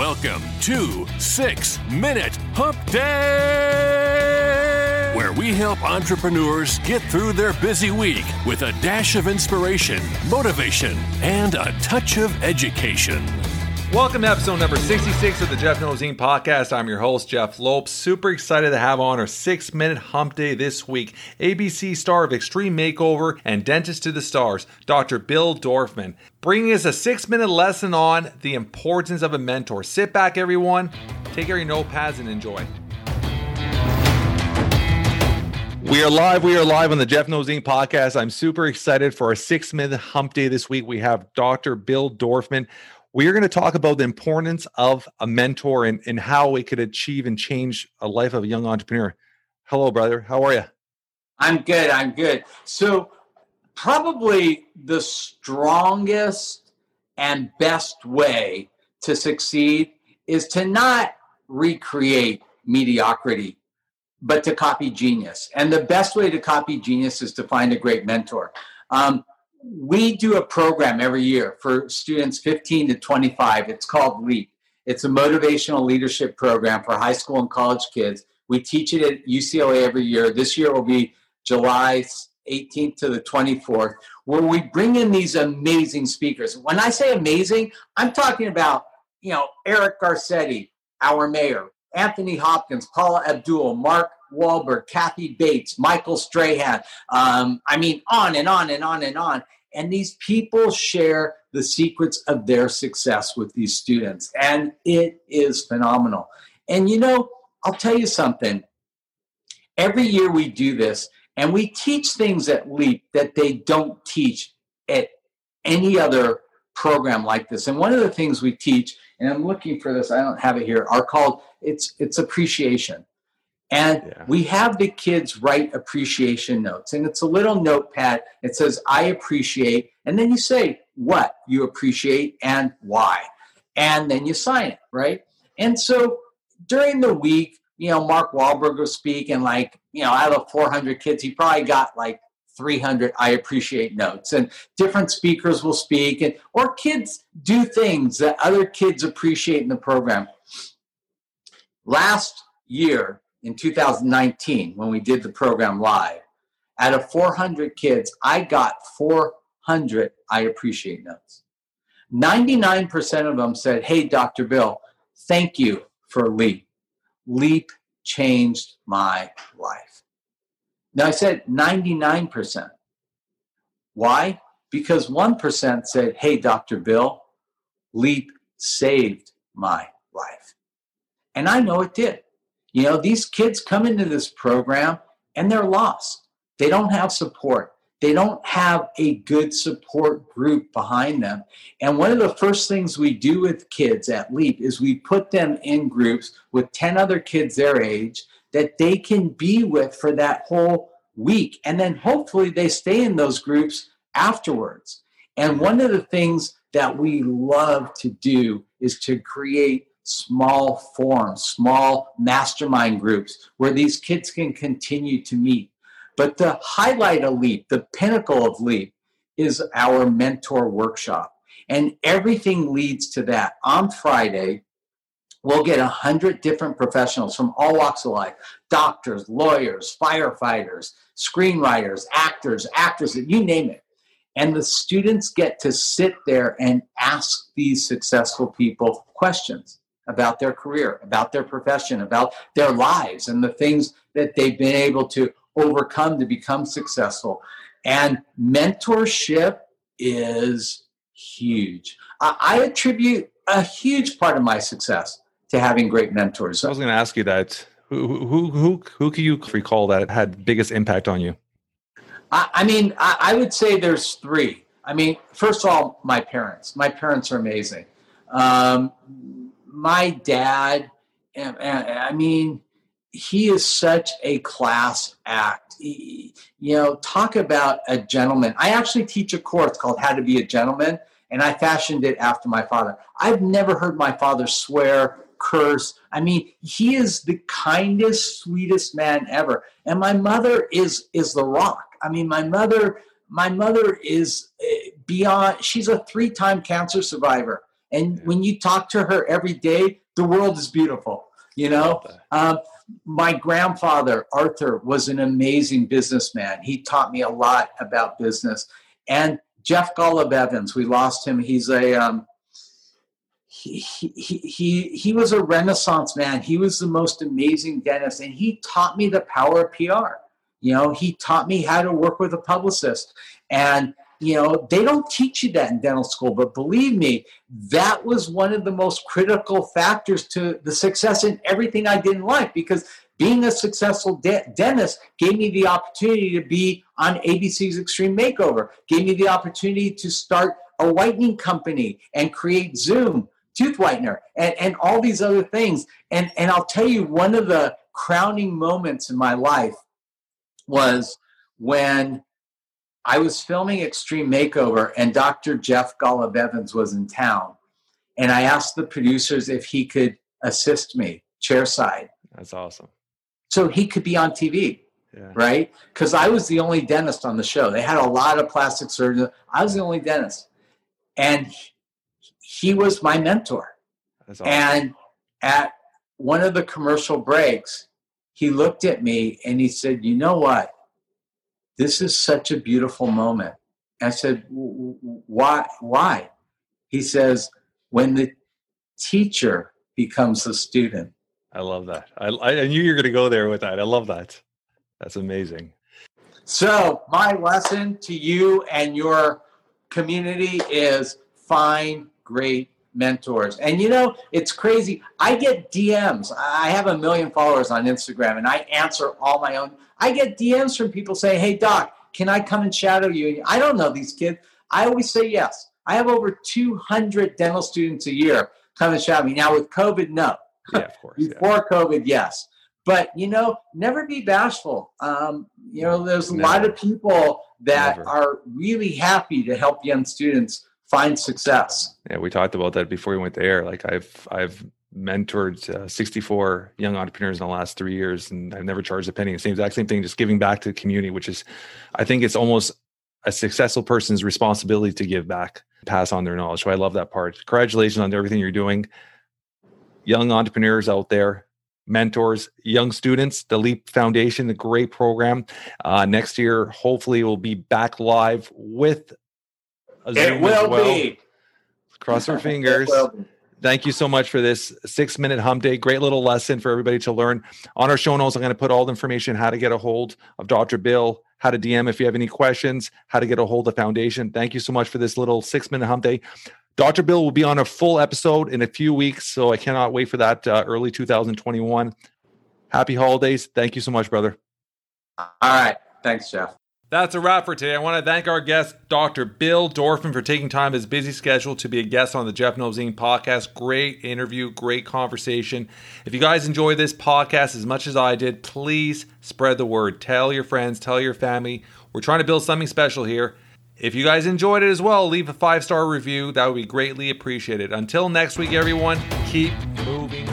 Welcome to Six Minute Hump Day, where we help entrepreneurs get through their busy week with a dash of inspiration, motivation, and a touch of education. Welcome to episode number 66 of the Jeff Knows Inc. podcast. I'm your host, Jeff Lopes. Super excited to have on our six minute hump day this week. ABC star of Extreme Makeover and Dentist to the Stars, Dr. Bill Dorfman, bringing us a six minute lesson on the importance of a mentor. Sit back, everyone, take out your notepads and enjoy. We are live. We are live on the Jeff Knows Inc. podcast. I'm super excited for our six minute hump day this week. We have Dr. Bill Dorfman we are going to talk about the importance of a mentor and, and how it could achieve and change a life of a young entrepreneur. Hello, brother. How are you? I'm good. I'm good. So, probably the strongest and best way to succeed is to not recreate mediocrity, but to copy genius. And the best way to copy genius is to find a great mentor. Um, we do a program every year for students 15 to 25. It's called LEAP. It's a motivational leadership program for high school and college kids. We teach it at UCLA every year. This year will be July 18th to the 24th, where we bring in these amazing speakers. When I say amazing, I'm talking about, you know, Eric Garcetti, our mayor, Anthony Hopkins, Paula Abdul, Mark Wahlberg, Kathy Bates, Michael Strahan. Um, I mean, on and on and on and on. And these people share the secrets of their success with these students. And it is phenomenal. And you know, I'll tell you something. Every year we do this, and we teach things at LEAP that they don't teach at any other program like this. And one of the things we teach, and I'm looking for this, I don't have it here, are called it's it's appreciation. And yeah. we have the kids write appreciation notes. And it's a little notepad. It says, I appreciate. And then you say what you appreciate and why. And then you sign it, right? And so during the week, you know, Mark Wahlberg will speak, and like, you know, out of 400 kids, he probably got like 300 I appreciate notes. And different speakers will speak, and or kids do things that other kids appreciate in the program. Last year, in 2019 when we did the program live. Out of 400 kids, I got 400 I appreciate notes. 99% of them said, Hey, Dr. Bill, thank you for LEAP. LEAP changed my life. Now I said 99%. Why? Because 1% said, Hey, Dr. Bill, LEAP saved my life. And I know it did. You know, these kids come into this program and they're lost. They don't have support. They don't have a good support group behind them. And one of the first things we do with kids at LEAP is we put them in groups with 10 other kids their age that they can be with for that whole week. And then hopefully they stay in those groups afterwards. And one of the things that we love to do is to create small forums, small mastermind groups where these kids can continue to meet. But the highlight of LEAP, the pinnacle of LEAP, is our mentor workshop. And everything leads to that. On Friday, we'll get 100 different professionals from all walks of life doctors, lawyers, firefighters, screenwriters, actors, actresses, you name it. And the students get to sit there and ask these successful people questions about their career, about their profession, about their lives, and the things that they've been able to overcome to become successful. And mentorship is huge. I, attribute a huge part of my success to having great mentors. I was going to ask you that. Who who who who can you recall that had biggest impact on you? I, I mean, I, I, would say there's three. I mean, first of all, my parents. My parents are amazing. Um, my dad, I mean, he is such a class act. He, you know, talk about a gentleman. I actually teach a course called How to Be a Gentleman, and I fashioned it after my father. I've never heard my father swear, curse. I mean, he is the kindest, sweetest man ever. And my mother is is the rock. I mean, my mother, my mother is eh, beyond. She's a three time cancer survivor And when you talk to her every day, the world is beautiful. You know, um, my grandfather Arthur was an amazing businessman. He taught me a lot about business. And Jeff Golub Evans, we lost him. He's a um, he, he, he, was a renaissance man. He was the most amazing dentist, and he taught me the power of PR. You know, he taught me how to work with a publicist. And, you know, they don't teach you that in dental school, but believe me, that was one of the most critical factors to the success in everything I did in life because being a successful de- dentist gave me the opportunity to be on ABC's Extreme Makeover, gave me the opportunity to start a whitening company and create Zoom tooth whitener and, and all these other things. And, and I'll tell you, one of the crowning moments in my life was when I was filming Extreme Makeover and Dr. Jeff Golub Evans was in town. And I asked the producers if he could assist me chairside. That's awesome. So he could be on TV. Yeah. Right? Because I was the only dentist on the show. They had a lot of plastic surgeons. I was the only dentist. And he was my mentor. Awesome. And at one of the commercial breaks, he looked at me and he said, You know what? This is such a beautiful moment. I said, Why? Why? He says, When the teacher becomes the student. I love that. I, I knew you were going to go there with that. I love that. That's amazing. So, my lesson to you and your community is find great mentors. And you know, it's crazy. I get DMs. I have a million followers on Instagram and I answer all my own. I get DMs from people saying, Hey, doc, can I come and shadow you? I don't know these kids. I always say yes. I have over 200 dental students a year come and shadow me. Now, with COVID, no. Yeah, of course. Before yeah. COVID, yes. But, you know, never be bashful. Um, you know, there's a never. lot of people that never. are really happy to help young students find success. Yeah, we talked about that before we went to air. Like I've I've mentored uh, 64 young entrepreneurs in the last three years, and I've never charged a penny. Same exact same thing, just giving back to the community, which is, I think it's almost a successful person's responsibility to give back, pass on their knowledge. So I love that part. Congratulations on everything you're doing. Young entrepreneurs out there, mentors, young students, the Leap Foundation, the great program. Uh, next year, hopefully, we'll be back live with it will well. be. Cross our fingers. Thank you so much for this six minute hump day. Great little lesson for everybody to learn. On our show notes, I'm going to put all the information how to get a hold of Dr. Bill, how to DM if you have any questions, how to get a hold of the foundation. Thank you so much for this little six minute hump day. Dr. Bill will be on a full episode in a few weeks, so I cannot wait for that uh, early 2021. Happy holidays. Thank you so much, brother. All right. Thanks, Jeff. That's a wrap for today. I want to thank our guest, Dr. Bill Dorfman, for taking time his busy schedule to be a guest on the Jeff Knows Inc. podcast. Great interview, great conversation. If you guys enjoy this podcast as much as I did, please spread the word. Tell your friends, tell your family. We're trying to build something special here. If you guys enjoyed it as well, leave a five star review. That would be greatly appreciated. Until next week, everyone, keep moving